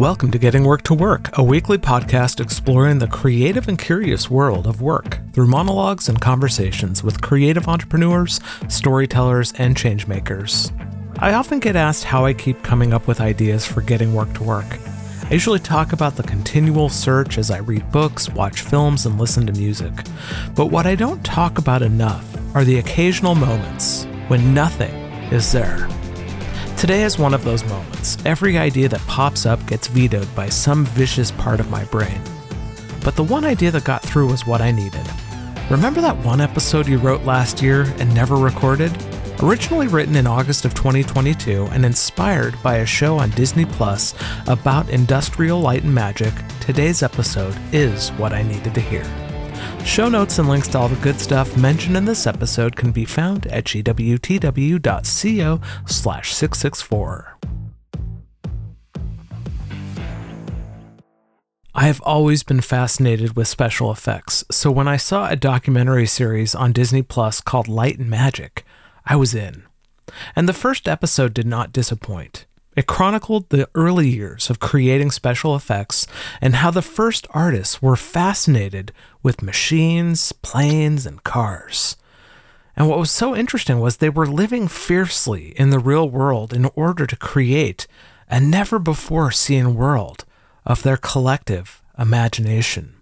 Welcome to Getting Work to Work, a weekly podcast exploring the creative and curious world of work through monologues and conversations with creative entrepreneurs, storytellers, and changemakers. I often get asked how I keep coming up with ideas for getting work to work. I usually talk about the continual search as I read books, watch films, and listen to music. But what I don't talk about enough are the occasional moments when nothing is there. Today is one of those moments. Every idea that pops up gets vetoed by some vicious part of my brain. But the one idea that got through was what I needed. Remember that one episode you wrote last year and never recorded? Originally written in August of 2022 and inspired by a show on Disney Plus about industrial light and magic, today's episode is what I needed to hear. Show notes and links to all the good stuff mentioned in this episode can be found at gwtw.co slash 664. I have always been fascinated with special effects, so when I saw a documentary series on Disney Plus called Light and Magic, I was in. And the first episode did not disappoint. It chronicled the early years of creating special effects and how the first artists were fascinated with machines, planes, and cars. And what was so interesting was they were living fiercely in the real world in order to create a never before seen world of their collective imagination.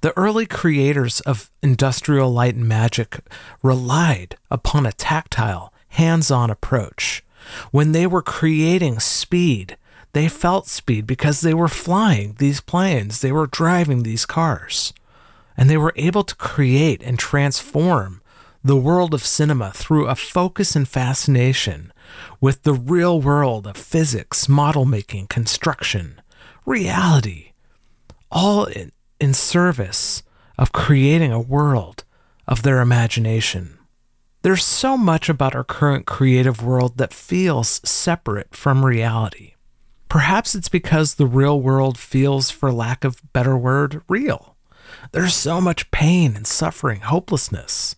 The early creators of industrial light and magic relied upon a tactile, hands on approach when they were creating speed, they felt speed because they were flying these planes, they were driving these cars, and they were able to create and transform the world of cinema through a focus and fascination with the real world of physics, model making, construction, reality, all in, in service of creating a world of their imagination. There's so much about our current creative world that feels separate from reality. Perhaps it's because the real world feels, for lack of better word, real. There's so much pain and suffering, hopelessness.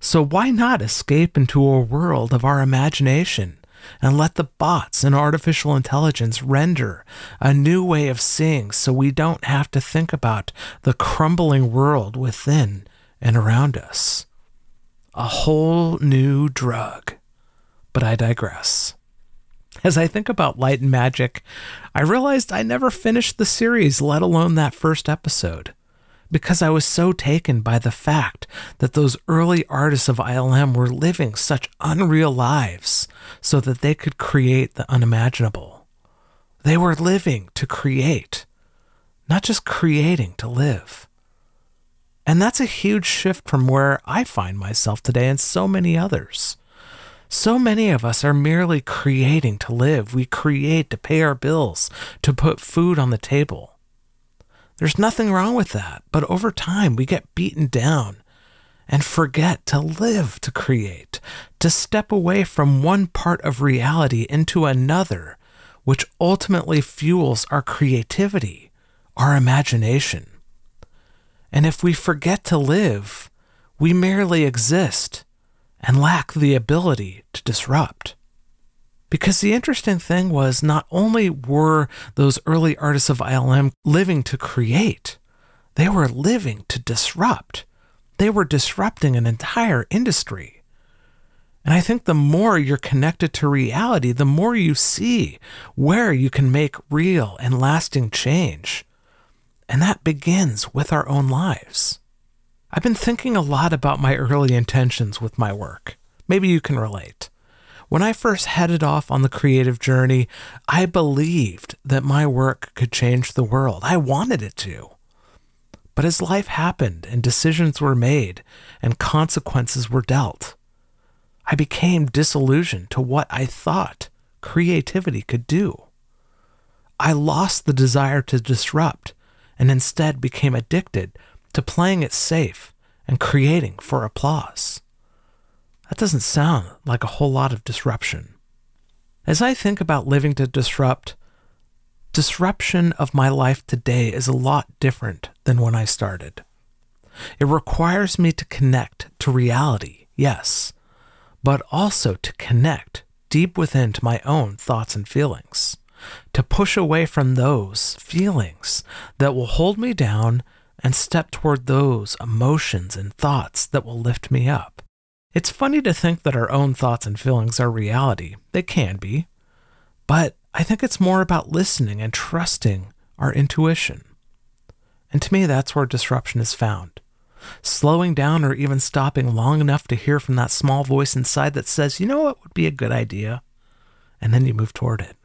So why not escape into a world of our imagination and let the bots and artificial intelligence render a new way of seeing so we don't have to think about the crumbling world within and around us? A whole new drug. But I digress. As I think about light and magic, I realized I never finished the series, let alone that first episode, because I was so taken by the fact that those early artists of ILM were living such unreal lives so that they could create the unimaginable. They were living to create, not just creating to live. And that's a huge shift from where I find myself today and so many others. So many of us are merely creating to live. We create to pay our bills, to put food on the table. There's nothing wrong with that, but over time we get beaten down and forget to live to create, to step away from one part of reality into another, which ultimately fuels our creativity, our imagination. And if we forget to live, we merely exist and lack the ability to disrupt. Because the interesting thing was, not only were those early artists of ILM living to create, they were living to disrupt. They were disrupting an entire industry. And I think the more you're connected to reality, the more you see where you can make real and lasting change. And that begins with our own lives. I've been thinking a lot about my early intentions with my work. Maybe you can relate. When I first headed off on the creative journey, I believed that my work could change the world. I wanted it to. But as life happened and decisions were made and consequences were dealt, I became disillusioned to what I thought creativity could do. I lost the desire to disrupt and instead became addicted to playing it safe and creating for applause. That doesn't sound like a whole lot of disruption. As I think about living to disrupt, disruption of my life today is a lot different than when I started. It requires me to connect to reality, yes, but also to connect deep within to my own thoughts and feelings. To push away from those feelings that will hold me down and step toward those emotions and thoughts that will lift me up. It's funny to think that our own thoughts and feelings are reality. They can be. But I think it's more about listening and trusting our intuition. And to me, that's where disruption is found. Slowing down or even stopping long enough to hear from that small voice inside that says, you know what would be a good idea? And then you move toward it.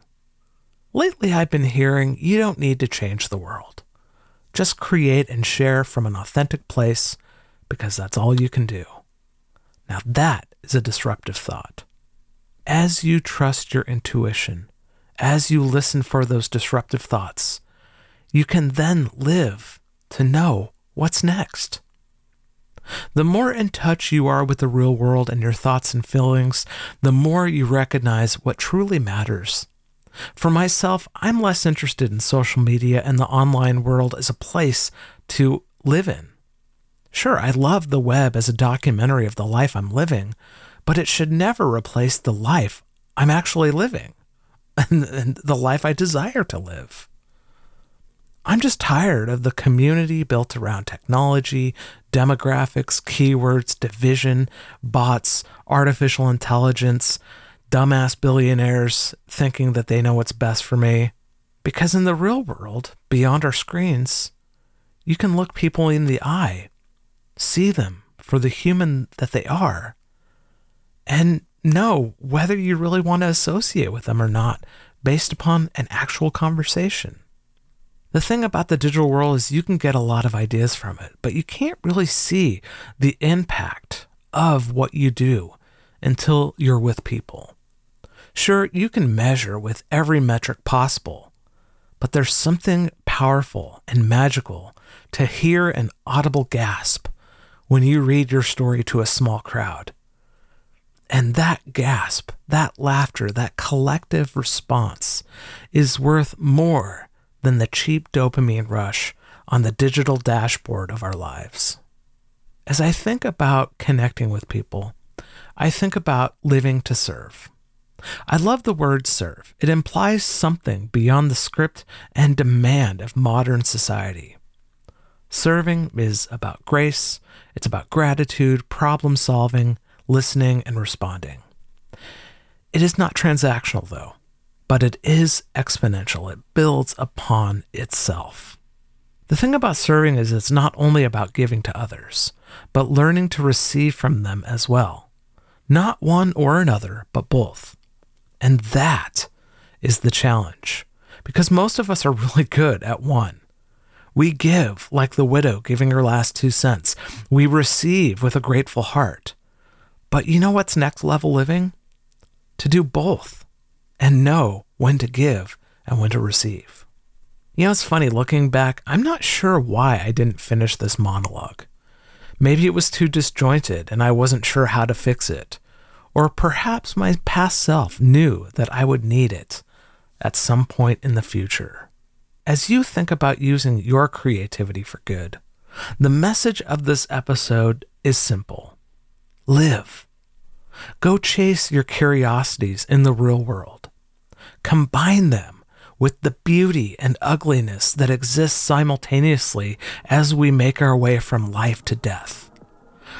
Lately, I've been hearing you don't need to change the world. Just create and share from an authentic place because that's all you can do. Now, that is a disruptive thought. As you trust your intuition, as you listen for those disruptive thoughts, you can then live to know what's next. The more in touch you are with the real world and your thoughts and feelings, the more you recognize what truly matters. For myself, I'm less interested in social media and the online world as a place to live in. Sure, I love the web as a documentary of the life I'm living, but it should never replace the life I'm actually living and, the life I desire to live. I'm just tired of the community built around technology, demographics, keywords, division, bots, artificial intelligence, dumbass billionaires thinking that they know what's best for me. Because in the real world, beyond our screens, you can look people in the eye, see them for the human that they are, and know whether you really want to associate with them or not based upon an actual conversation. The thing about the digital world is you can get a lot of ideas from it, but you can't really see the impact of what you do until you're with people. Sure, you can measure with every metric possible, but there's something powerful and magical to hear an audible gasp when you read your story to a small crowd. And that gasp, that laughter, that collective response is worth more than the cheap dopamine rush on the digital dashboard of our lives. As I think about connecting with people, I think about living to serve. I love the word serve. It implies something beyond the script and demand of modern society. Serving is about grace, it's about gratitude, problem solving, listening, and responding. It is not transactional, though but it is exponential. It builds upon itself. The thing about serving is it's not only about giving to others, but learning to receive from them as well. Not one or another, but both. And that is the challenge, because most of us are really good at one. We give like the widow giving her last two cents. We receive with a grateful heart. But you know what's next level living? To do both and know when to give and when to receive. You know, it's funny looking back, I'm not sure why I didn't finish this monologue. Maybe it was too disjointed and I wasn't sure how to fix it. Or perhaps my past self knew that I would need it at some point in the future. As you think about using your creativity for good, the message of this episode is simple live. Go chase your curiosities in the real world. Combine them with the beauty and ugliness that exists simultaneously as we make our way from life to death.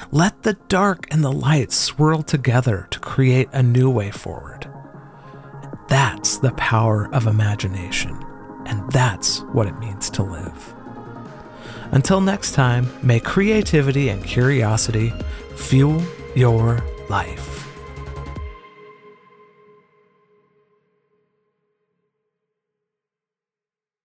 Let the dark and the light swirl together to create a new way forward. That's the power of imagination, and that's what it means to live. Until next time, may creativity and curiosity fuel your life.